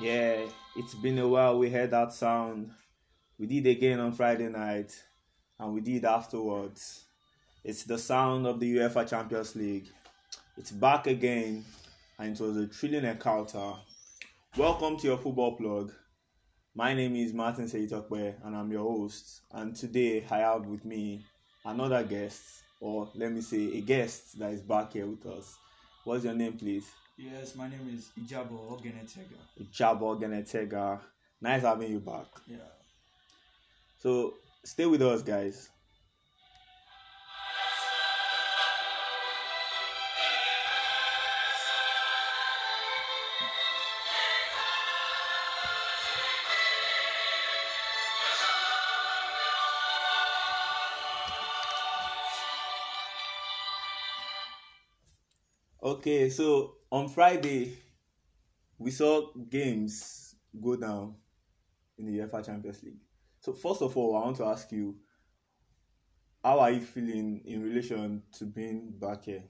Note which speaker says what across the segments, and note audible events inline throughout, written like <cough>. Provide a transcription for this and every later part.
Speaker 1: Yeah, it's been a while. We heard that sound. We did again on Friday night, and we did afterwards. It's the sound of the UEFA Champions League. It's back again, and it was a thrilling encounter. Welcome to your football plug. My name is Martin Seitokwe, and I'm your host. And today I have with me another guest, or let me say, a guest that is back here with us. What's your name, please?
Speaker 2: Yes, my name is Ijabor Oghenetega.
Speaker 1: Chabo Genetega. Nice having you back.
Speaker 2: Yeah.
Speaker 1: So stay with us, guys. Okay, so on Friday, we saw games go down in the UEFA Champions League. So first of all, I want to ask you, how are you feeling in relation to being back here?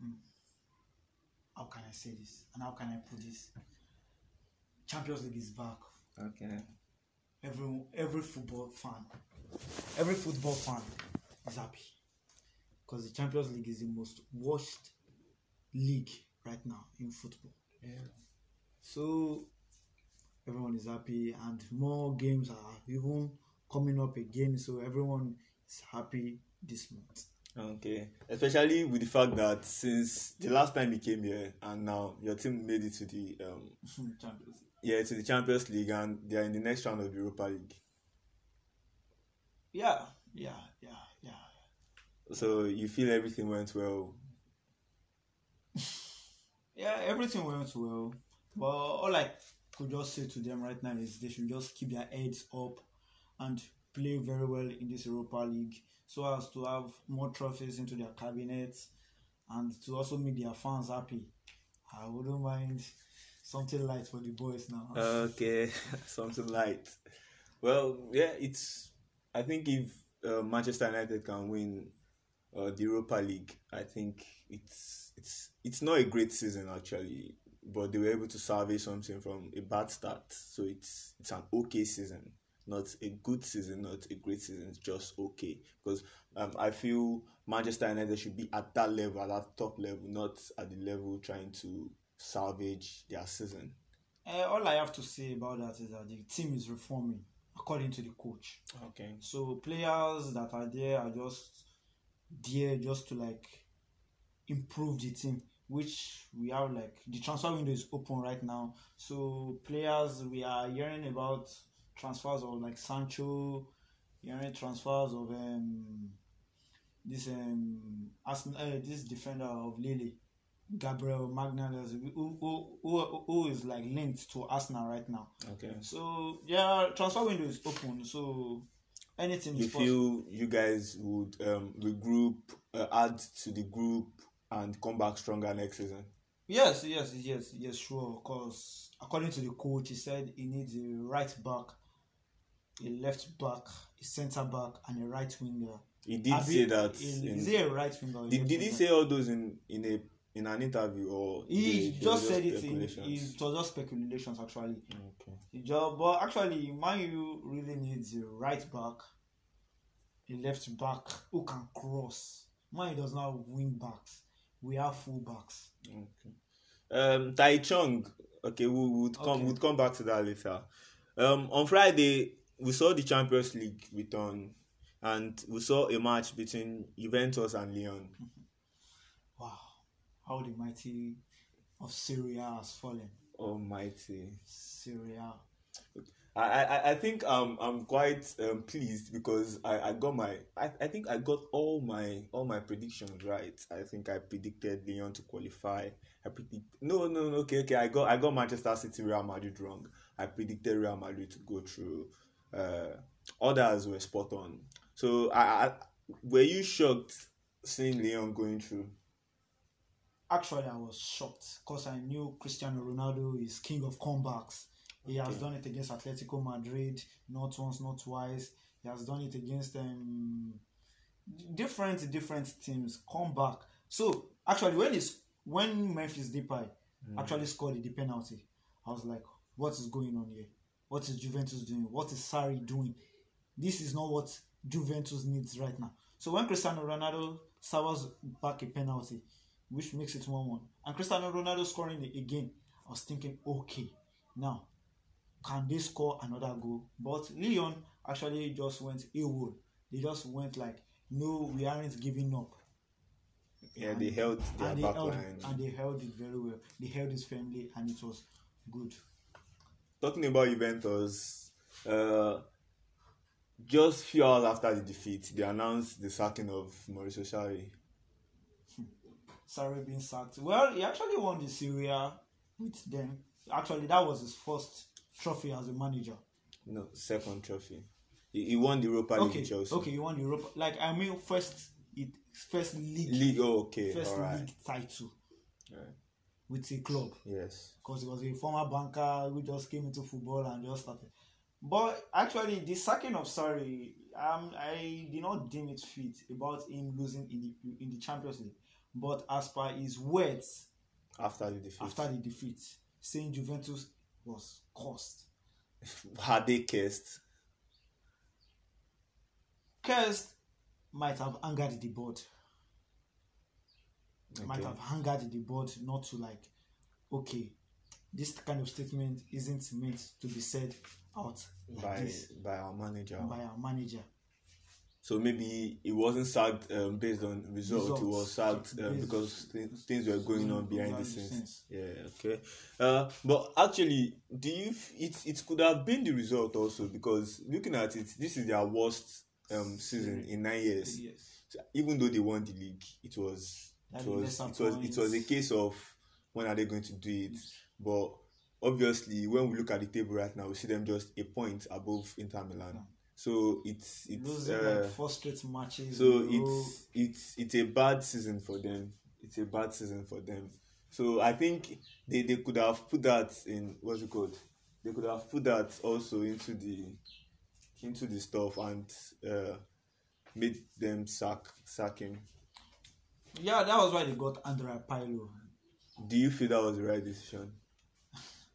Speaker 1: Hmm.
Speaker 2: How can I say this? And how can I put this? Champions League is back.
Speaker 1: Okay.
Speaker 2: Every every football fan, every football fan is happy because the Champions League is the most watched league right now in football.
Speaker 1: Yeah.
Speaker 2: So everyone is happy, and more games are even coming up again. So everyone is happy this month.
Speaker 1: Okay. Especially with the fact that since the last time you came here and now your team made it to the um <laughs>
Speaker 2: Champions League.
Speaker 1: yeah to the Champions League and they are in the next round of the Europa League.
Speaker 2: Yeah, yeah, yeah, yeah.
Speaker 1: So you feel everything went well.
Speaker 2: Yeah, everything went well. But all I could just say to them right now is they should just keep their heads up and play very well in this Europa League so as to have more trophies into their cabinets and to also make their fans happy. I wouldn't mind something light for the boys now. <laughs>
Speaker 1: Okay, <laughs> something light. Well, yeah, it's. I think if uh, Manchester United can win uh, the Europa League, I think it's it's it's not a great season actually, but they were able to salvage something from a bad start. So it's it's an okay season, not a good season, not a great season. It's just okay because um, I feel Manchester United should be at that level, at that top level, not at the level trying to salvage their season.
Speaker 2: Eh, all I have to say about that is that the team is reforming according to the coach.
Speaker 1: Okay.
Speaker 2: So players that are there are just there just to like improve the team, which we have like the transfer window is open right now. So players we are hearing about transfers of like Sancho, hearing transfers of um this um Arsenal, uh, this defender of Lille Gabriel Magalhães, who, who, who, who is like linked to Arsenal right now.
Speaker 1: Okay.
Speaker 2: So yeah, transfer window is open. So anything
Speaker 1: you feel you guys would um, regroup, uh, add to the group, and come back stronger next season?
Speaker 2: Yes, yes, yes, yes, sure. Because according to the coach, he said he needs a right back, a left back, a centre back, and a right winger.
Speaker 1: He did say that.
Speaker 2: in-
Speaker 1: in-
Speaker 2: is he a right winger?
Speaker 1: did, did he say all those in in a in an interview or
Speaker 2: He just said it in. It was just speculations actually.
Speaker 1: Okay.
Speaker 2: He just, but actually, Man U really needs a right back, a left back who can cross. Man U does not have wing backs. We have full backs.
Speaker 1: Okay. Um, Tahith Chong. Okay, we would come.
Speaker 2: Okay.
Speaker 1: We'll come back to that later. Um, on Friday, we saw the Champions League return, and we saw a match between Juventus and Lyon.
Speaker 2: Wow, how the mighty of Syria has fallen.
Speaker 1: Almighty.
Speaker 2: Syria.
Speaker 1: I, I, I think um, I'm quite um, pleased because I, I got my I, I think I got all my all my predictions right. I think I predicted Lyon to qualify. I predict no no no okay okay I got I got Manchester City Real Madrid wrong. I predicted Real Madrid to go through. Uh, others were spot on. So I, I were you shocked seeing Lyon going through?
Speaker 2: Actually, I was shocked because I knew Cristiano Ronaldo is king of comebacks. He has done it against Atletico Madrid, not once, not twice. He has done it against um, different different teams. Come back. So actually, when it's when Memphis Depay actually scored the penalty, I was like, what is going on here? What is Juventus doing? What is Sarri doing? This is not what Juventus needs right now. So when Cristiano Ronaldo serves back a penalty, which makes it 1 1, and Cristiano Ronaldo scoring it again, I was thinking, okay, now can they score another goal? But Lyon actually just went AWOL. They just went like, no, we aren't giving up.
Speaker 1: Yeah, they held their
Speaker 2: and they
Speaker 1: back
Speaker 2: held
Speaker 1: line.
Speaker 2: and they held it very well. They held it firmly, and it was good.
Speaker 1: Talking about Juventus, uh, just few hours after the defeat, they announced the sacking of Mauricio Sarri.
Speaker 2: Sarri being sacked. Well, he actually won the Serie A with them. Actually, that was his first trophy as a manager.
Speaker 1: No, second trophy. He, he won the Europa League
Speaker 2: Okay,
Speaker 1: with Chelsea.
Speaker 2: okay, he won the Europa. Like I mean, first it first league,
Speaker 1: League, oh, okay,
Speaker 2: first
Speaker 1: all right.
Speaker 2: league title
Speaker 1: Right.
Speaker 2: with a club.
Speaker 1: Yes.
Speaker 2: because he was a former banker who just came into football and just started. But actually, the sacking of Sarri, um, I did not deem it fit about him losing in the in the Champions League. But as per his words
Speaker 1: After the defeat.
Speaker 2: after the defeat, saying Juventus was cursed. <laughs>
Speaker 1: Had they cursed?
Speaker 2: Cursed might have angered the board. Might have angered the board not to like, okay, this kind of statement isn't meant to be said out like
Speaker 1: by
Speaker 2: this.
Speaker 1: by our manager.
Speaker 2: by our manager.
Speaker 1: So maybe it wasn't sacked um, based on result. It was
Speaker 2: Results.
Speaker 1: sacked um, because th- things were going on behind the scenes. Yeah. Okay. Uh, but actually, do you? F- it it could have been the result also because looking at it, this is their worst um, season in nine years.
Speaker 2: Yes.
Speaker 1: So even though they won the league, it was it was it was it was a case of when are they going to do it? But obviously, when we look at the table right now, we see them just a point above Inter Milan. So it's it's
Speaker 2: Losing
Speaker 1: uh,
Speaker 2: like four straight matches.
Speaker 1: so it's it's it's a bad season for them. It's a bad season for them. So I think they, they could have put that in what's it called? They could have put that also into the into the stuff and uh, made them sack sack him.
Speaker 2: yeah, that was why they got Andrea Pirlo.
Speaker 1: Do you feel that was the right decision?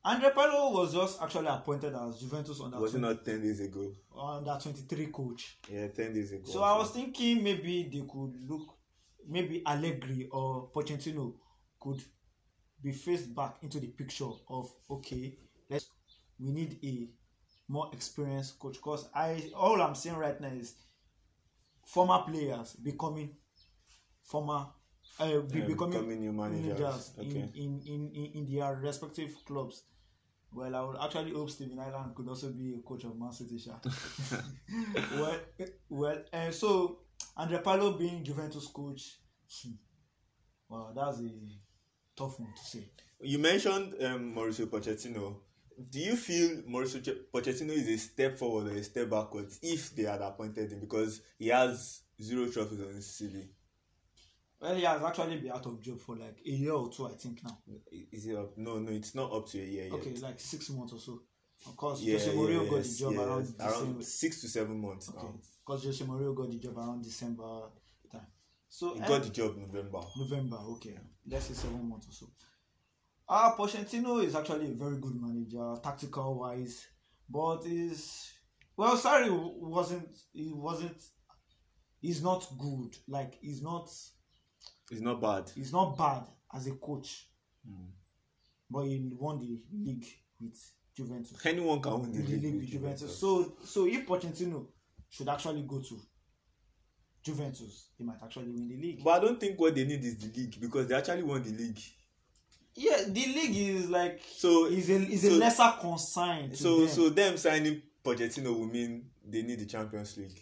Speaker 2: Andrea Pirlo was just actually appointed as Juventus under
Speaker 1: Was it
Speaker 2: 20,
Speaker 1: not ten days ago?
Speaker 2: under twenty three coach.
Speaker 1: Yeah, ten days ago.
Speaker 2: So I was thinking maybe they could look, maybe Allegri or Pochettino could be faced back into the picture of okay, let's we need a more experienced coach because I all I'm seeing right now is former players becoming former uh, be, becoming,
Speaker 1: becoming new managers. Okay.
Speaker 2: in, in, in, in, in their respective clubs. Well, I would actually hope Steven Island could also be a coach of Man City. Sha. <laughs> well, well, and so Andrea Pirlo being Juventus coach, hmm, wow, that's a tough one to say.
Speaker 1: You mentioned um, Mauricio Pochettino. Do you feel Mauricio Che- Pochettino is a step forward or a step backwards if they had appointed him because he has zero trophies on his CV?
Speaker 2: Well, he has actually been out of job for like a year or two, I think now.
Speaker 1: Is it up? No, no, it's not up to a year yet.
Speaker 2: Okay, like six months or so. Of course,
Speaker 1: Yeah,
Speaker 2: Jose Mourinho got the
Speaker 1: yes,
Speaker 2: job
Speaker 1: yes.
Speaker 2: around
Speaker 1: around six to seven months
Speaker 2: Okay, because Jose Mourinho got the job around December time. So
Speaker 1: He
Speaker 2: eh,
Speaker 1: got the job November.
Speaker 2: November, okay. Let's say seven months or so. Ah, Pochettino is actually a very good manager, tactical wise, but is well. Sorry, wasn't he wasn't. He's not good. Like he's not.
Speaker 1: It's not bad.
Speaker 2: It's not bad as a coach,
Speaker 1: Hmm.
Speaker 2: but he won the league with Juventus.
Speaker 1: Anyone can win the league
Speaker 2: league
Speaker 1: with
Speaker 2: Juventus.
Speaker 1: Juventus.
Speaker 2: So, so if Pochettino should actually go to Juventus, he might actually win the league.
Speaker 1: But I don't think what they need is the league because they actually won the league.
Speaker 2: Yeah, the league is like
Speaker 1: So
Speaker 2: is a is a lesser concern.
Speaker 1: So
Speaker 2: them.
Speaker 1: so them signing Pochettino will mean they need the Champions League.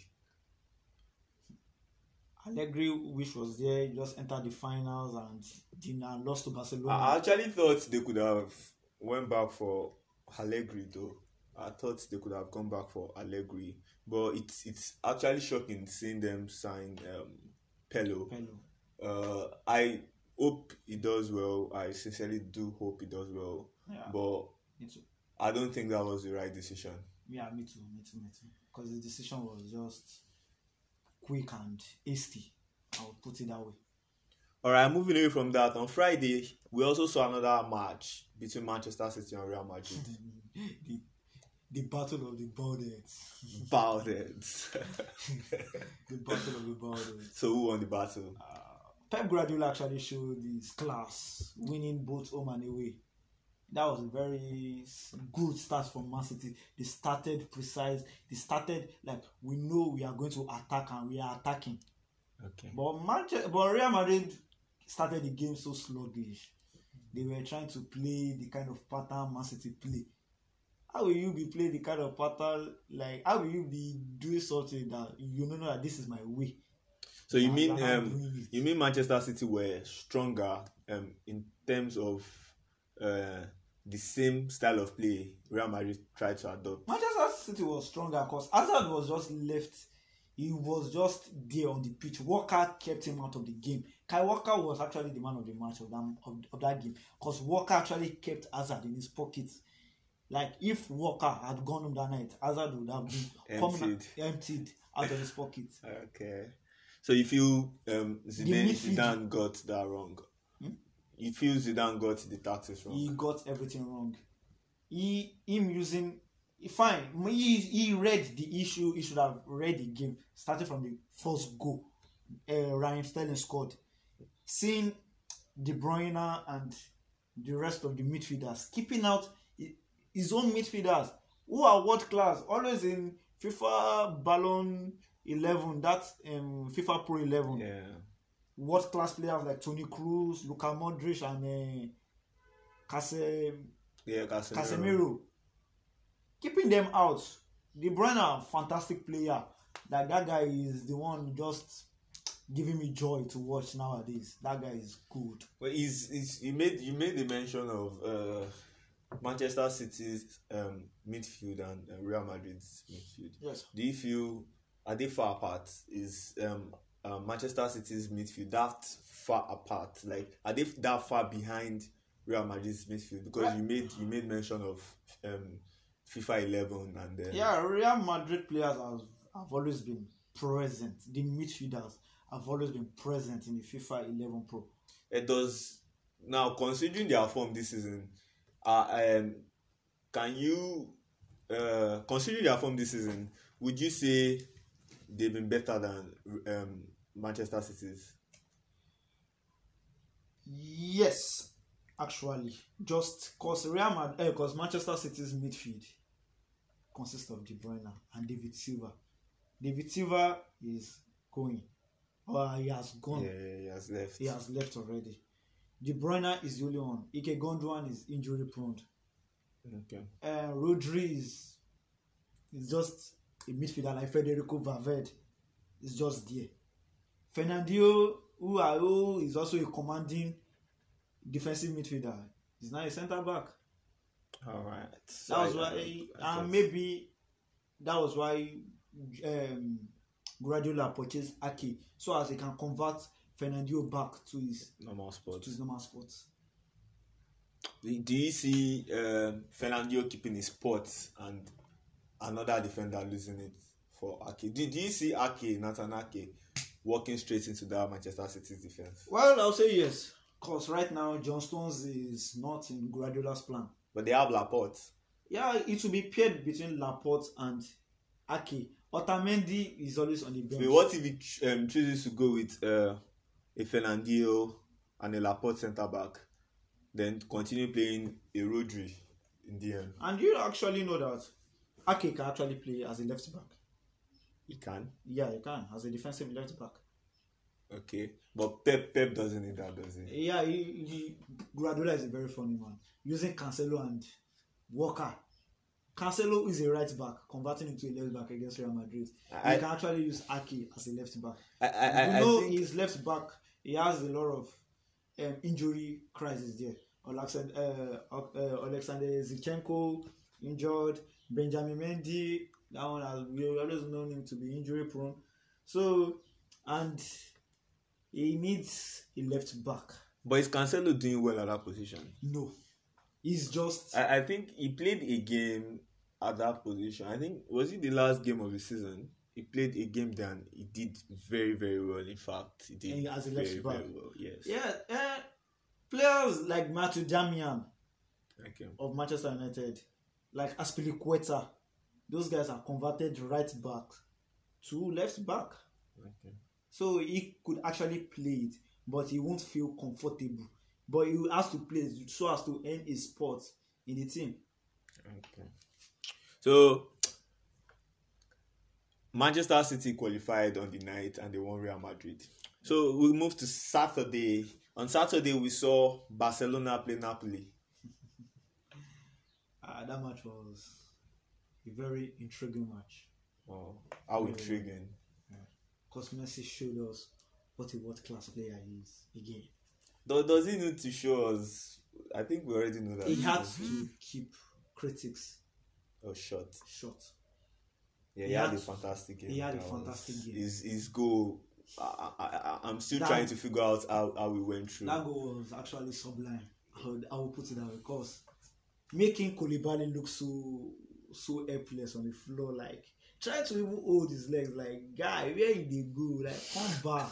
Speaker 2: Allegri, which was there, just entered the finals and did not lost to Barcelona.
Speaker 1: I actually thought they could have went back for Allegri though. I thought they could have gone back for Allegri, but it's it's actually shocking seeing them sign um, Pello.
Speaker 2: Pello.
Speaker 1: Uh, I hope he does well. I sincerely do hope he does well,
Speaker 2: Yeah,
Speaker 1: but
Speaker 2: me too.
Speaker 1: I don't think that was the right decision.
Speaker 2: Yeah, me too, me too, me too. Because the decision was just quick and hasty. I would put it that way.
Speaker 1: All right, moving away from that, on Friday we also saw another match between Manchester City and Real Madrid. <laughs>
Speaker 2: the, the battle of the baldheads.
Speaker 1: Baldheads. <laughs> <laughs>
Speaker 2: the battle of the baldheads.
Speaker 1: so who won the battle?
Speaker 2: Uh, Pep Guardiola actually showed his class, winning both home and away. That was a very good start from Man City. They started precise. They started like we know we are going to attack and we are attacking.
Speaker 1: Okay.
Speaker 2: But Manchester, but Real Madrid started the game so sluggish. They were trying to play the kind of pattern Man City play. How will you be playing the kind of pattern like? How will you be doing something that you know that this is my way?
Speaker 1: So you
Speaker 2: And
Speaker 1: mean um, you mean Manchester City were stronger um, in terms of uh, the same style of play Real Madrid tried to adopt?
Speaker 2: Manchester City was stronger because Hazard was just left. He was just there on the pitch. Walker kept him out of the game. Kai Walker was actually the man of the match of that of, of that game because Walker actually kept Hazard in his pocket. Like if Walker had gone home that night, Hazard would have been <laughs>
Speaker 1: Emptied.
Speaker 2: emptied out of his <laughs> pocket.
Speaker 1: Okay. So you feel um, Zidane got that wrong?
Speaker 2: Hmm?
Speaker 1: You feel Zidane got the tactics wrong?
Speaker 2: He got everything wrong. He him using fine. He he read the issue. He should have read the game starting from the first goal. Uh, Ryan Sterling scored. Seeing De Bruyne and the rest of the midfielders keeping out hi- his own midfielders who are world class, always in FIFA Ballon 11, that's um, FIFA Pro 11
Speaker 1: yeah.
Speaker 2: World class players like Tony Cruz, Luka Modric, and uh, Case-
Speaker 1: Yeah, Casemiro.
Speaker 2: Casemiro. Keeping them out. De Bruyne, fantastic player. That that guy is the one just giving me joy to watch nowadays. That guy is good.
Speaker 1: Well, he's, he's, you made you made the mention of uh, Manchester City's um, midfield and uh, Real Madrid's midfield.
Speaker 2: Yes.
Speaker 1: Do you feel are they far apart? Is um, uh, Manchester City's midfield that far apart? Like are they that far behind Real Madrid's midfield? Because
Speaker 2: Right.
Speaker 1: you made you made mention of um, FIFA 11 and then
Speaker 2: Yeah, Real Madrid players have, have always been present. The midfielders have always been present in the FIFA 11 Pro.
Speaker 1: it does now considering their form this season uh, um, can you uh, considering their form this season would you say they've been better than um, manchester city's
Speaker 2: Yes, actually, just cause Real Madrid, because Manchester City's midfield consists of De Bruyne and David Silva. David Silva is going, or he has gone.
Speaker 1: yeah he has left
Speaker 2: He has left already. De Bruyne is the only one. Ike Gondwan is injury prone.
Speaker 1: okay
Speaker 2: Uh, Rodri is is just a midfielder like Federico Valverde. Is just there. Fernandinho, who, are, who is also a commanding defensive midfielder, is now a centre back.
Speaker 1: all right
Speaker 2: That was
Speaker 1: I-
Speaker 2: why,
Speaker 1: I- I
Speaker 2: and maybe that was why um, Guardiola purchased Ake so as he can convert Fernandinho back to his
Speaker 1: normal
Speaker 2: to
Speaker 1: sports
Speaker 2: his normal spot.
Speaker 1: do you see um, Fernandinho keeping his spot and another defender losing it for Ake do, do you see Ake Nathan Ake walking straight into that Manchester City's defense
Speaker 2: Well, I'll say yes, because right now John Stones is not in Guardiola's plan.
Speaker 1: but they have Laporte
Speaker 2: Yeah, it will be paired between Laporte and Ake. Otamendi is always on the bench.
Speaker 1: Wait, what if he um, chooses to go with uh, a Fernandinho and a Laporte centre back, then continue playing a Rodri in the end?
Speaker 2: And you actually know that Ake can actually play as a left back.
Speaker 1: He can,
Speaker 2: Yeah, he can as a defensive left back.
Speaker 1: okay, but Pep Pep doesn't need that, does he?
Speaker 2: Yeah, he, he, Guardiola is a very funny man. Using Cancelo and Walker. Cancelo is a right back, converting into a left back against Real Madrid.
Speaker 1: I-
Speaker 2: he can actually use Ake as a left back.
Speaker 1: I I, I,
Speaker 2: you know,
Speaker 1: think
Speaker 2: his left back, he has a lot of um, injury crisis there. Alexander, uh, uh, Alexander Zinchenko injured, Benjamin Mendy, that one has we always known him to be injury prone. So, and he needs a left back.
Speaker 1: but is Cancelo doing well at that position?
Speaker 2: No, he's just
Speaker 1: I, I think he played a game at that position. I think was it the last game of the season? he played a game then he did very very well. In fact, he did
Speaker 2: And as a left
Speaker 1: very
Speaker 2: back.
Speaker 1: very well. Yes.
Speaker 2: Yeah, eh, players like Matteo Darmian
Speaker 1: Okay.
Speaker 2: of Manchester United, like Azpilicueta, those guys are converted right back to left back.
Speaker 1: Okay.
Speaker 2: So he could actually play it, but he won't feel comfortable. But he has to play it so as to earn his spot in the team.
Speaker 1: Okay. So Manchester City qualified on the night and they won Real Madrid. So we move to Saturday. On Saturday we saw Barcelona play Napoli.
Speaker 2: Uh, <laughs> that match was a very intriguing match
Speaker 1: Oh, how
Speaker 2: Yeah.
Speaker 1: intriguing.
Speaker 2: because Messi showed us what a world class player he is again.
Speaker 1: Does, does he need to show us? I think we already know that.
Speaker 2: He had to keep critics
Speaker 1: Oh, shot.
Speaker 2: short.
Speaker 1: Yeah, he,
Speaker 2: He
Speaker 1: had,
Speaker 2: had-
Speaker 1: a fantastic game.
Speaker 2: he had a fantastic game.
Speaker 1: His, his goal. I, I, I, I'm still
Speaker 2: That-
Speaker 1: trying to figure out how, how we went through.
Speaker 2: That goal was actually sublime. I would, I will put it that way because making Koulibaly look so so helpless on the floor, like trying to even hold his legs, like guy, where you dey go? Like come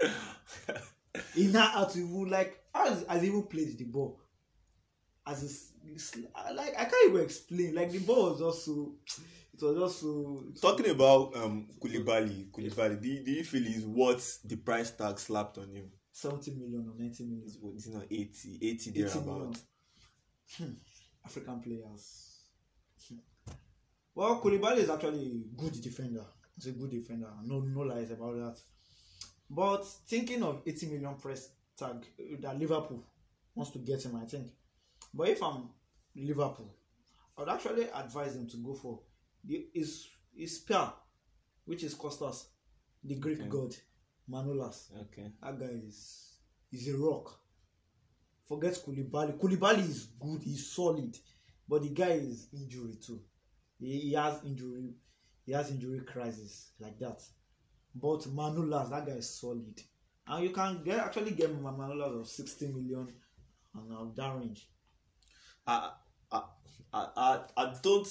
Speaker 2: back. <laughs> he now had to even like as as he even played the ball. As it's, it's like I can't even explain. Like the ball was just so it was just so
Speaker 1: Talking about um Koulibaly, Koulibaly, do, you- do you feel is what the price tag slapped on him?
Speaker 2: 70 million or 90 million.
Speaker 1: Is what- It's not 80, 80
Speaker 2: 80
Speaker 1: thereabout.
Speaker 2: Hmm. African players. Well, Koulibaly is actually a good defender. He's a good defender. No, no lies about that. But thinking of 80 million press tag uh, that Liverpool wants to get him, I think. But if I'm Liverpool, I would actually advise them to go for the is is pair, which is Costas, the Greek
Speaker 1: Okay.
Speaker 2: god, Manolas.
Speaker 1: Okay.
Speaker 2: That guy is is a rock. Forget Koulibaly. Koulibaly is good, he's solid, but the guy is injury too. He, he has injury, he has injury crisis like that. But Manolas, that guy is solid, and you can get actually get Manolas of sixty million and uh, that range.
Speaker 1: I, I, I, I, I don't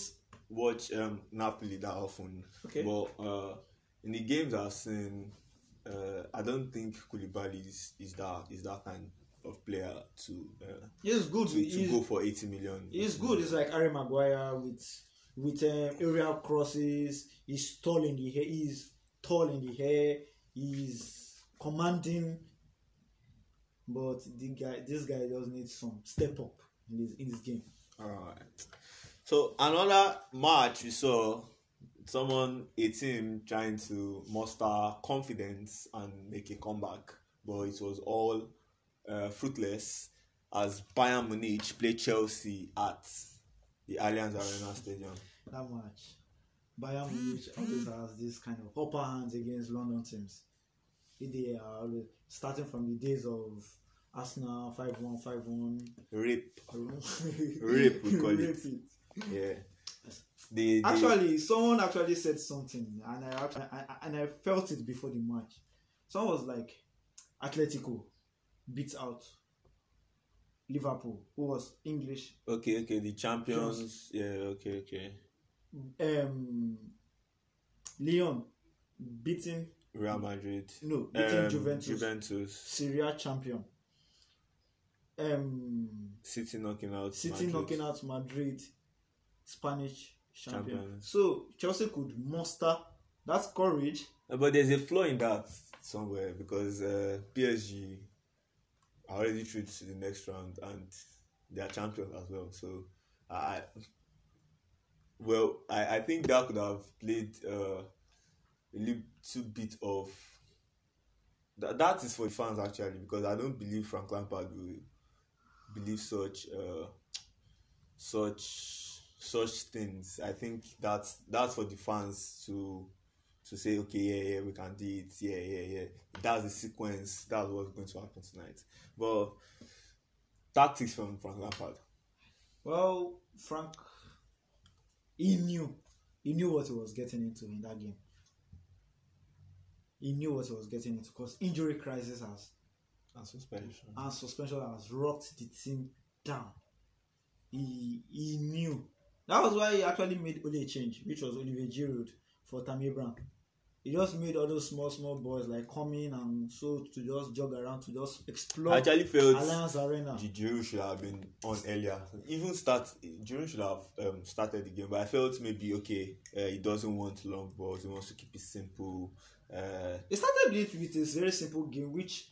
Speaker 1: watch um, Napoli that often.
Speaker 2: Okay.
Speaker 1: But uh, in the games I've seen, uh, I don't think Koulibaly is, is that is that kind of player to uh,
Speaker 2: He's good.
Speaker 1: to, to go for 80 million.
Speaker 2: he's good. He's like Harry Maguire with with um, aerial crosses. He's tall in the hair. He's tall in the hair. He's commanding. But the guy, this guy just needs some step up in this in this game.
Speaker 1: All right. So another match we saw someone a team trying to muster confidence and make a comeback, but it was all uh, fruitless as Bayern Munich played Chelsea at the Allianz Arena Stadium.
Speaker 2: That match, Bayern Munich always has this kind of upper hands against London teams. They are starting from the days of Arsenal five one five one.
Speaker 1: Rape,
Speaker 2: Rape, <laughs>
Speaker 1: Rape, we call it. yeah. They, they,
Speaker 2: Actually, someone actually said something, and I, actually, I and I felt it before the match. Someone was like, "Atletico beat out Liverpool, who was English.
Speaker 1: okay, okay, the champions. Yeah, okay, okay.
Speaker 2: Um, Lyon beating
Speaker 1: Real Madrid.
Speaker 2: no beating
Speaker 1: Um,
Speaker 2: Juventus,
Speaker 1: Juventus.
Speaker 2: Serie A champion. Um,
Speaker 1: City knocking out.
Speaker 2: City
Speaker 1: Madrid.
Speaker 2: knocking out Madrid, Spanish champion.
Speaker 1: Champions.
Speaker 2: So Chelsea could muster that courage.
Speaker 1: But there's a flaw in that somewhere because uh, PSG already through to the next round and they are champions as well. So I, well, I, I think that could have played uh, a little bit of. That, that is for the fans actually because I don't believe Frank Lampard will believe such uh, such such things. I think that's that's for the fans to to say, okay, yeah, yeah, we can do it, yeah, yeah, yeah. That's the sequence. That's what's going to happen tonight. But tactics from Frank Lampard.
Speaker 2: Well, Frank, he knew, he knew what he was getting into in that game. He knew what he was getting into because injury crisis has
Speaker 1: And suspension.
Speaker 2: and suspension has rocked the team down. He he knew that was why he actually made only a change, which was Olivier Giroud for Tammy Brown. He just made all those small small boys like come in and so to just jog around to just explore
Speaker 1: I actually felt
Speaker 2: Allianz Arena.
Speaker 1: Giroud should have been on earlier. Even start Giroud should have um, started the game, but I felt maybe okay. Uh, he doesn't want long balls. He wants to keep it simple. Uh,
Speaker 2: It started with, with a very simple game which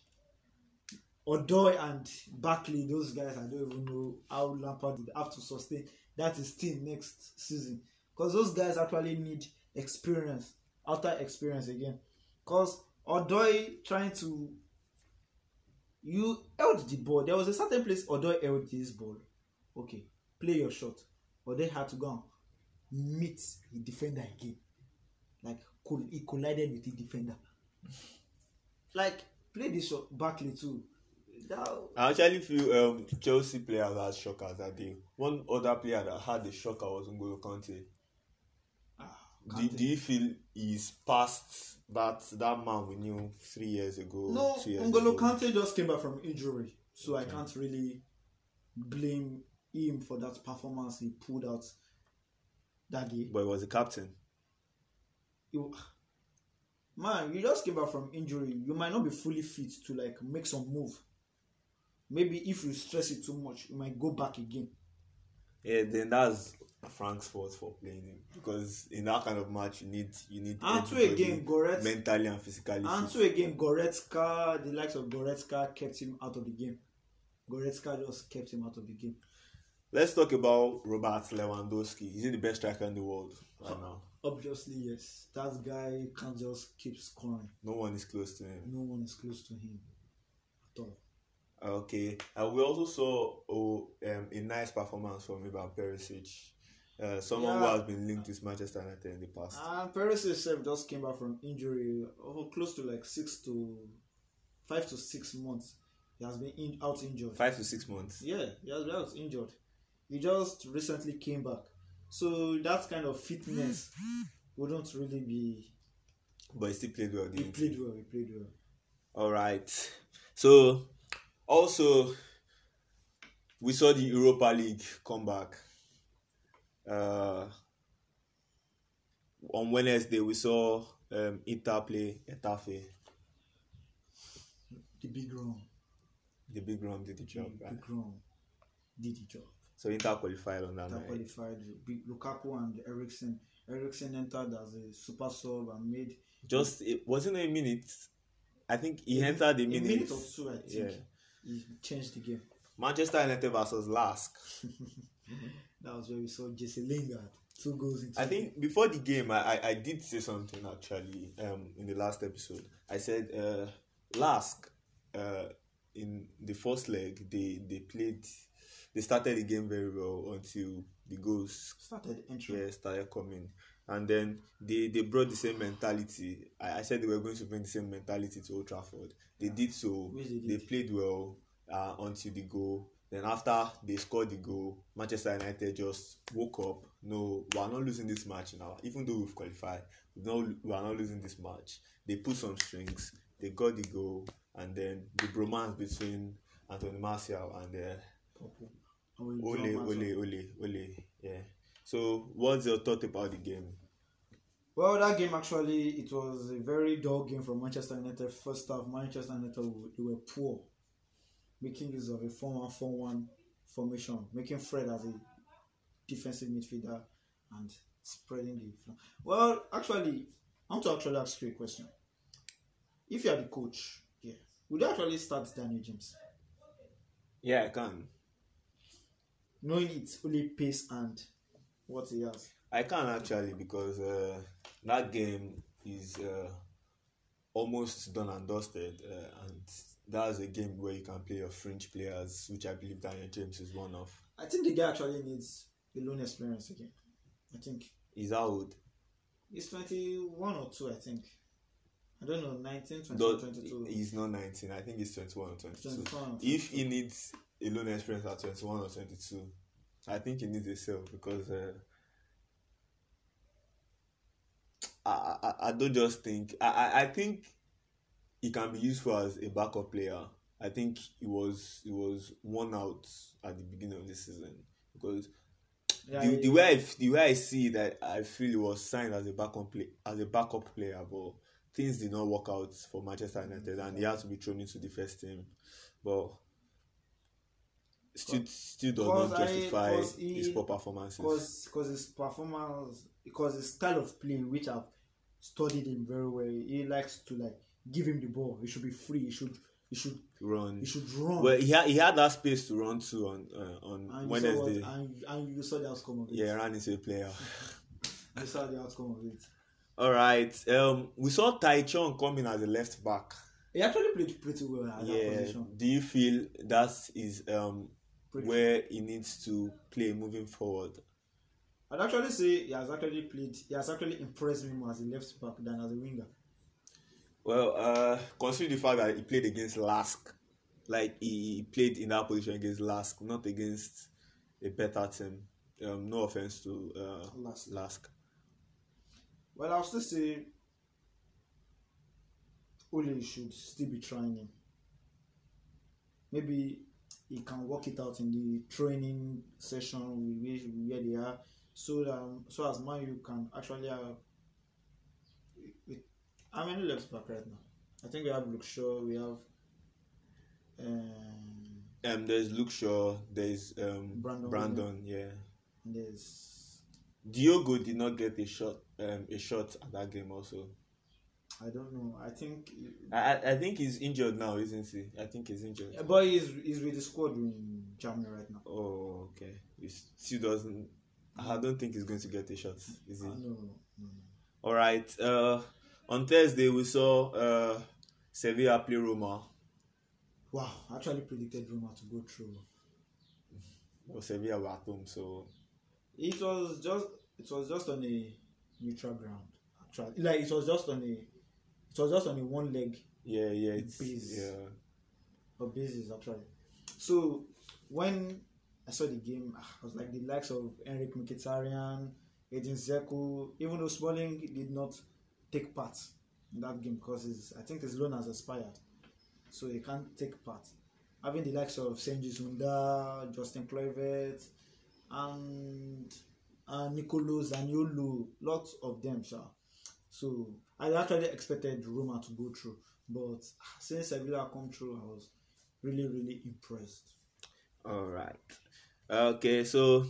Speaker 2: Odoi and Barkley, those guys, I don't even know how Lampard would have to sustain that his team next season. Because those guys actually need experience, outer experience again. Because Odoi trying to you held the ball. There was a certain place Odoi held this ball. Okay, play your shot. Odoi had to go meet the defender again. Like col- he collided with the defender. Like play this shot Barkley too. That,
Speaker 1: I actually feel um, Chelsea players had shockers that day. One other player that had the shocker was N'Golo Kante. Do, do you feel he's past that that man we knew three years ago?
Speaker 2: no,
Speaker 1: years
Speaker 2: N'Golo? Kante just came back from injury, so I can't really blame him for that performance he pulled out that day.
Speaker 1: But he was the captain.
Speaker 2: You, man, you just came back from injury. You might not be fully fit to like make some move. Maybe if you stress it too much, you might go back again.
Speaker 1: Yeah, then that's Frank's fault for playing him because in that kind of match you need you need
Speaker 2: And two again, Goretz
Speaker 1: mentally and physically.
Speaker 2: So again, Goretzka, the likes of Goretzka kept him out of the game. Goretzka just kept him out of the game.
Speaker 1: Let's talk about Robert Lewandowski. Is he the best striker in the world right now?
Speaker 2: Obviously, yes. That guy can't just keep scoring.
Speaker 1: No one is close to him.
Speaker 2: No one is close to him at all.
Speaker 1: Okay, and we also saw oh, um, a nice performance from Ivan Perisic, uh, someone who has been linked with Manchester United in the past.
Speaker 2: And Perez himself just came back from injury, oh, close to like six to five to six months. He has been in, out injured.
Speaker 1: Five to six months.
Speaker 2: Yeah, he has been out injured. He just recently came back. So that kind of fitness wouldn't really be.
Speaker 1: But he still played well.
Speaker 2: He played well. He played well.
Speaker 1: All right. So, also, we saw the Europa League come back. Uh, on Wednesday, we saw um, Inter play Getafe.
Speaker 2: The big round.
Speaker 1: The big round did the job.
Speaker 2: the
Speaker 1: Right?
Speaker 2: big round did the job.
Speaker 1: So Inter qualified on that
Speaker 2: That
Speaker 1: night.
Speaker 2: qualified. Big Lukaku and Eriksen. Eriksen entered as a super sub and made
Speaker 1: Just it wasn't a minute. I think he
Speaker 2: a-
Speaker 1: entered a
Speaker 2: a
Speaker 1: minute.
Speaker 2: minute or two. I think
Speaker 1: Yeah.
Speaker 2: He changed the game.
Speaker 1: Manchester United versus Lask. <laughs>
Speaker 2: That was where we saw Jesse Lingard two goals into.
Speaker 1: I think before the game, I, I, I did say something actually um, in the last episode. I said uh, Lask uh, in the first leg they they played they started the game very well until the goals
Speaker 2: started entering.
Speaker 1: yeah, started coming. And then they, they brought the same mentality. I, I said they were going to bring the same mentality to Old Trafford. They did so.
Speaker 2: They
Speaker 1: They played well uh, until the goal. Then after they scored the goal, Manchester United just woke up. No, we are not losing this match now. Even though we've qualified, we not we are not losing this match. They put some strings. They got the goal, and then the bromance between Anthony Martial and uh,
Speaker 2: Purple.
Speaker 1: Ole. Ole, Ole, Ole. Yeah. So, what's your thought about the game?
Speaker 2: Well, that game actually it was a very dull game for Manchester United. First half, Manchester United were- they were poor, making use of a 4-1-4-1 formation, making Fred as a defensive midfielder and spreading the. fl- Well, actually, I want to actually ask you a question. If you are the coach, yeah, would you actually start Daniel James,
Speaker 1: Yeah, I can.
Speaker 2: knowing it's only pace and what he has?
Speaker 1: I can't actually because uh, that game is uh, almost done and dusted, uh, and that's a game where you can play your fringe players, which I believe Daniel James is one of.
Speaker 2: I think the guy actually needs a loan experience again. I think
Speaker 1: He's out.
Speaker 2: He's 21 or 2, I think. I don't know, 19, 20,
Speaker 1: Though
Speaker 2: 22.
Speaker 1: He's not 19. I think he's 21 or 22.
Speaker 2: 21 or
Speaker 1: If he needs a loan experience at 21 or 22, I think he needs a sell because uh, I, I I don't just think I, I I think he can be useful as a backup player. I think he was he was worn out at the beginning of the season because
Speaker 2: Yeah,
Speaker 1: the,
Speaker 2: yeah,
Speaker 1: the way I, the way I see that I feel he was signed as a backup play as a backup player, but things did not work out for Manchester mm-hmm. United, and he had to be thrown into the first team. But still, still does not justify
Speaker 2: cause he-
Speaker 1: his poor performances.
Speaker 2: because because his performance because his style of playing, which I've studied him very well he likes to like give him the ball he should be free he should he should
Speaker 1: Run
Speaker 2: he should run
Speaker 1: well, he had he had that space to run to on uh, on
Speaker 2: and saw what,
Speaker 1: Wednesday.
Speaker 2: and, and you saw the outcome of it
Speaker 1: Yeah, ran into a player. <laughs>
Speaker 2: you saw the outcome of it
Speaker 1: All right. Um, we saw Tai Chong coming as a left back.
Speaker 2: he actually played pretty well at that
Speaker 1: Yeah.
Speaker 2: position
Speaker 1: Do you feel that is um
Speaker 2: pretty
Speaker 1: where he needs to play moving forward?
Speaker 2: I'd actually say he has actually played he has actually impressed me more as a left back than as a winger
Speaker 1: Well, uh, considering the fact that he played against Lask, like he played in that position against Lask, not against a better team. Um, no offense to uh,
Speaker 2: Lask.
Speaker 1: Lask.
Speaker 2: Well, I'll still say Ole should still be trying him. Maybe he can work it out in the training session where, where they are, so that so as Man U can actually have. How many left back right now? I think we have Luke Shaw, we have um,
Speaker 1: Um, there's Luke Shaw, there's um,
Speaker 2: Brandon
Speaker 1: Brandon, yeah.
Speaker 2: and there's
Speaker 1: Diogo did not get a shot, um, a shot at that game also.
Speaker 2: I don't know. I think,
Speaker 1: I, I- I think he's injured now, isn't he? I think he's injured.
Speaker 2: but he's he's with the squad in Germany right now.
Speaker 1: Oh, okay. He still doesn't. I don't think he's going to get a shot. Is he?
Speaker 2: Uh, no, no, no.
Speaker 1: All right. Uh, on Thursday we saw uh, Sevilla play Roma.
Speaker 2: Wow, I actually predicted Roma to go through.
Speaker 1: Well, Sevilla were at home, so
Speaker 2: It was just it was just on a neutral ground. Actually, like it was just on a it was just on a one leg
Speaker 1: yeah, yeah, it's
Speaker 2: Base.
Speaker 1: yeah.
Speaker 2: A basis actually. So when I saw the game, ah, I was like the likes of Henrikh Mkhitaryan, Edin Dzeko, even though Smalling did not take part in that game because his, I think his loan has expired, so he can't take part. Having the likes of Cengiz Ünder, Justin Kluivert, and and Nicolo Zaniolo, lots of them, sha. So I actually expected Roma to go through, but ah, since Sevilla come through, I was really really impressed.
Speaker 1: All right. Okay, so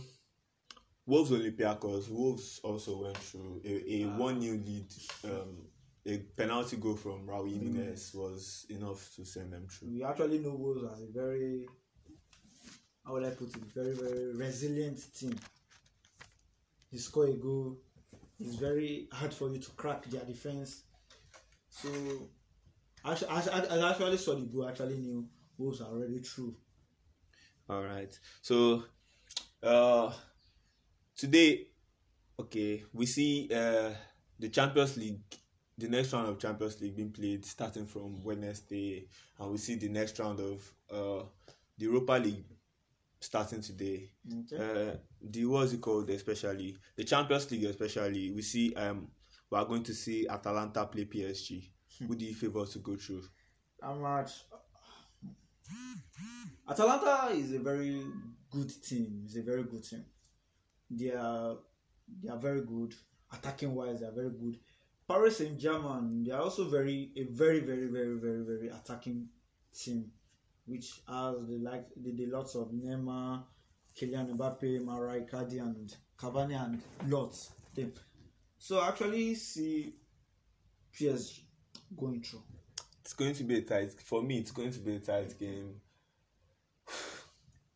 Speaker 1: Wolves Olympiacos. Wolves also went through a, a
Speaker 2: Ah.
Speaker 1: one new lead. Um, a penalty goal from Raul Jimenez was enough to send them through.
Speaker 2: We actually know Wolves as a very, how would I put it, very very resilient team. You score a goal, it's very hard for you to crack their defense. So, actually, I, I actually saw the goal. Actually, knew Wolves are already through.
Speaker 1: All right. So, uh, today, okay, we see uh, the Champions League, the next round of Champions League being played starting from Wednesday, and we see the next round of uh, the Europa League starting today.
Speaker 2: Okay.
Speaker 1: Uh, the what's it called, especially the Champions League, especially we see um we are going to see Atalanta play PSG. Who do you favor to go through?
Speaker 2: How much? Atalanta is a very good team. It's a very good team. They are they are very good attacking wise. They are very good. Paris Saint Germain. They are also very a very very very very very attacking team, which has the like the, the lots of Neymar, Kylian Mbappe, Mauro Icardi, and Cavani and lots them. So actually see PSG going through.
Speaker 1: It's going to be a tight for me. It's going to be a tight game.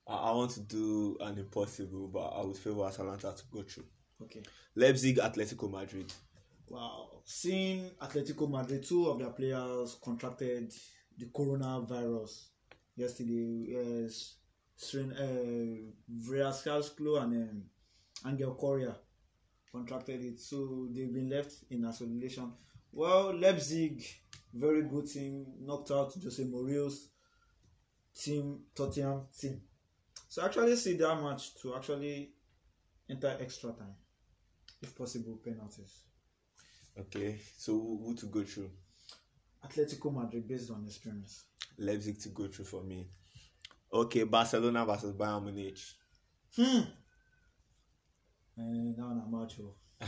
Speaker 1: I, I want to do an impossible, but I would favor Atalanta to go through.
Speaker 2: Okay.
Speaker 1: Leipzig, Atletico Madrid.
Speaker 2: Wow. Seeing Atletico Madrid, two of their players contracted the coronavirus yesterday. Yes, Sren, uh, Vrsaljko and um, Angel Correa contracted it. So they've been left in isolation. Well, Leipzig, very good team, knocked out Jose Mourinho's team, Tottenham team. So I actually see that match to actually enter extra time, if possible, penalties.
Speaker 1: Okay, so who to go through?
Speaker 2: Atletico Madrid based on experience.
Speaker 1: Leipzig to go through for me. Okay, Barcelona versus Bayern Munich.
Speaker 2: Hmm. And that one a match. Oh. <laughs>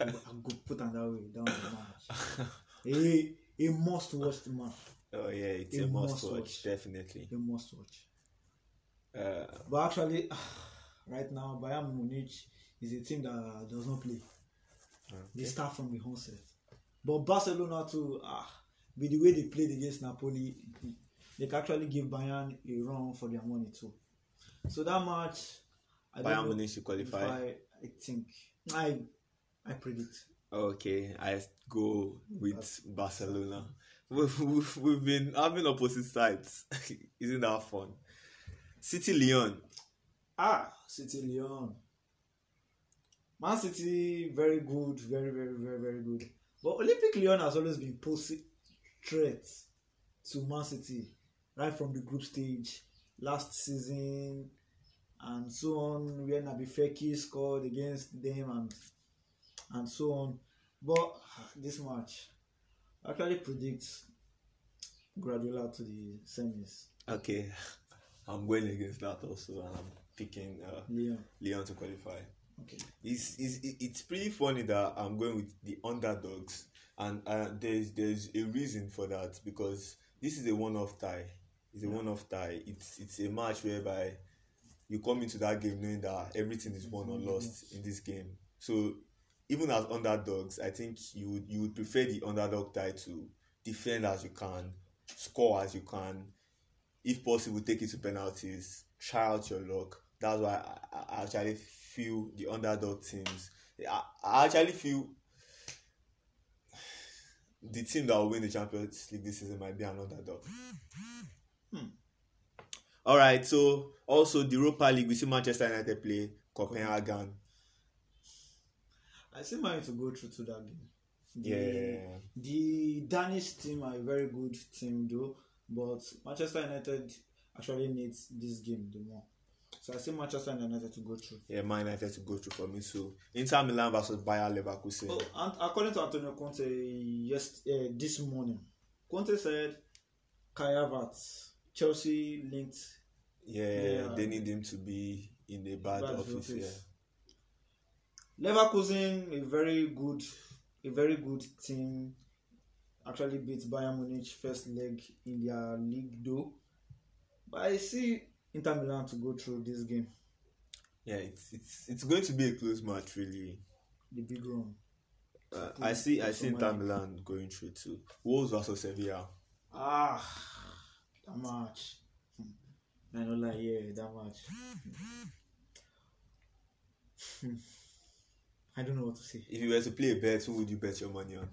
Speaker 2: I go, put on that way. That one a match. <laughs> A, a must watch the match.
Speaker 1: Oh yeah, it's
Speaker 2: A
Speaker 1: a, must, watch,
Speaker 2: watch.
Speaker 1: definitely.
Speaker 2: A must watch.
Speaker 1: Uh,
Speaker 2: But actually, <sighs> right now, Bayern Munich is a team that does not play. They start from the home set. But Barcelona too, ah, with the way they played against Napoli, they can actually give Bayern a run for their money too. So that match, I
Speaker 1: Bayern Munich to qualify.
Speaker 2: I, I think I, I predict.
Speaker 1: Okay, I go with Barcelona. We've, we've, been having opposite sides. <laughs> Isn't that fun? City Lyon.
Speaker 2: Ah, City Lyon. Man City, very good, very, very, very, very good. But Olympique Lyon has always been posing threats to Man City right from the group stage last season and so on, where Nabil Fekir scored against them and and so on. But this match actually predicts Guardiola to the semis.
Speaker 1: Okay, I'm going against that also, and I'm picking uh,
Speaker 2: Lyon.
Speaker 1: Lyon to qualify.
Speaker 2: Okay.
Speaker 1: It's, it's it's pretty funny that I'm going with the underdogs, and uh, there's there's a reason for that because this is a one-off tie. It's a one-off tie. It's it's a match whereby you come into that game knowing that everything is won or lost in this game. So even as underdogs, I think you would you would prefer the underdog tie to defend as you can, score as you can, if possible, take it to penalties, try out your luck. That's why I, I actually feel the underdog teams. I, I actually feel the team that will win the Champions League this season might be an underdog. Hmm. All right, so also the Europa League, we see Manchester United play Copenhagen.
Speaker 2: I see Man to go through to that game. The,
Speaker 1: Yeah.
Speaker 2: The Danish team are a very good team though, but Manchester United actually needs this game the more. So I see Manchester United to go through.
Speaker 1: Yeah, Man United to go through for me. So Inter Milan versus Bayer Leverkusen.
Speaker 2: Oh, and according to Antonio Conte, yes, uh, this morning, Conte said Kai Havertz, Chelsea linked
Speaker 1: Yeah,
Speaker 2: Yeah.
Speaker 1: they need him to be in a bad,
Speaker 2: bad
Speaker 1: office.
Speaker 2: office. Leverkusen, a very good, a very good team. Actually beat Bayern Munich first leg in their league though. But I see Inter Milan to go through this game,
Speaker 1: Yeah, it's it's it's going to be a close match, really.
Speaker 2: the big run.
Speaker 1: Uh, I see I see Inter Milan going through too. Wolves versus Sevilla.
Speaker 2: Ah, that match. Hmm. I know, like yeah, that match. I don't know what to say.
Speaker 1: If you were to play a bet, who would you bet your money on?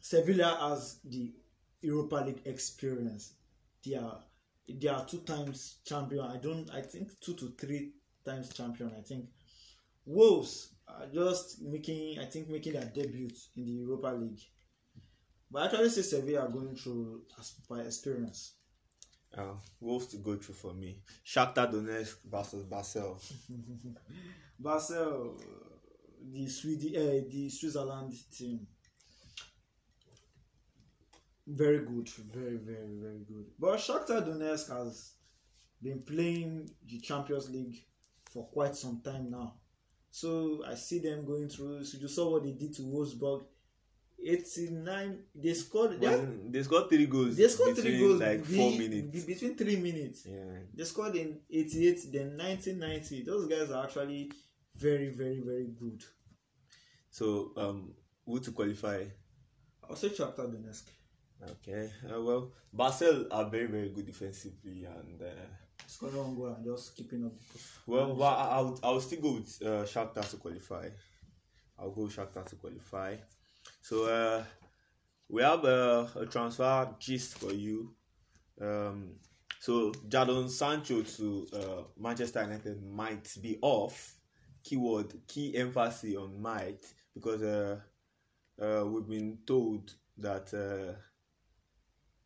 Speaker 2: Sevilla has the Europa League experience. They are they are two times champion. I don't. I think two to three times champion. I think Wolves are just making. I think making their debut in the Europa League. But I actually see Sevilla are going through as by experience.
Speaker 1: Uh, Wolves to go through for me. Shakhtar Donetsk versus Basel. <laughs>
Speaker 2: Basel, the Sweden, uh, the Switzerland team. Very good, very, very, very good. But Shakhtar Donetsk has been playing the Champions League for quite some time now. So I see them going through. So you saw what they did to Wolfsburg. 89, they scored. They,
Speaker 1: Wasn't- They scored three goals.
Speaker 2: they scored three goals
Speaker 1: like four
Speaker 2: be-
Speaker 1: minutes.
Speaker 2: between three minutes.
Speaker 1: Yeah.
Speaker 2: They scored in 88, then 1990. Those guys are actually very, very, very good.
Speaker 1: So um, who to qualify?
Speaker 2: I'll say Shakhtar Donetsk.
Speaker 1: Okay. Uh, well, Basel are very very good defensively and. Uh,
Speaker 2: Scoring one goal and just keeping up.
Speaker 1: Well, well I, I would, I would still go with uh, Shakhtar to qualify. I'll go with Shakhtar to qualify. So uh, we have a, a transfer gist for you. Um, so Jadon Sancho to uh, Manchester United might be off. Keyword key emphasis on might because uh, uh, we've been told that uh,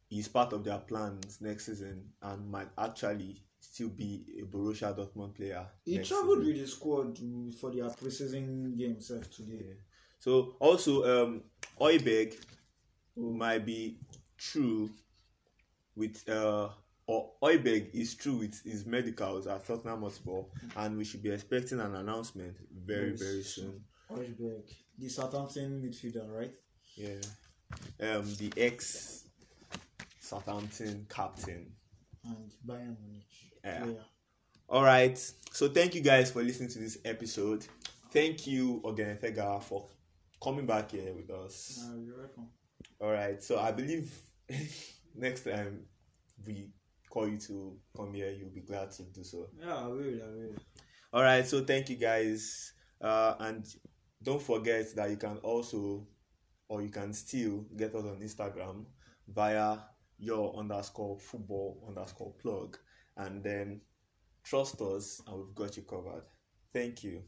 Speaker 1: he's part of their plans next season and might actually still be a Borussia Dortmund player.
Speaker 2: He travelled with the squad uh, for their preseason game sef today.
Speaker 1: Yeah. So also um Højbjerg might be true with uh or Højbjerg is true with his medicals at Tottenham Hotspur, and we should be expecting an announcement very very soon.
Speaker 2: Højbjerg, the Southampton midfielder, right?
Speaker 1: Yeah, um, the ex Southampton captain.
Speaker 2: And Bayern Munich
Speaker 1: Yeah.
Speaker 2: player.
Speaker 1: All right. So thank you guys for listening to this episode. Thank you, Oghenetega, for coming back here with us.
Speaker 2: Uh, you're welcome.
Speaker 1: All right. So I believe <laughs> next time we call you to come here, you'll be glad to do so.
Speaker 2: Yeah, I will. I will.
Speaker 1: All right. So thank you guys, uh, and don't forget that you can also, or you can still get us on Instagram via your underscore football underscore plug, and then trust us, and we've got you covered. Thank you.